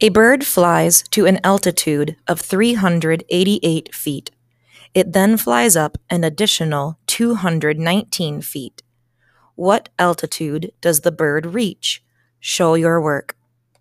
A bird flies to an altitude of 388 feet. It then flies up an additional 219 feet. What altitude does the bird reach? Show your work.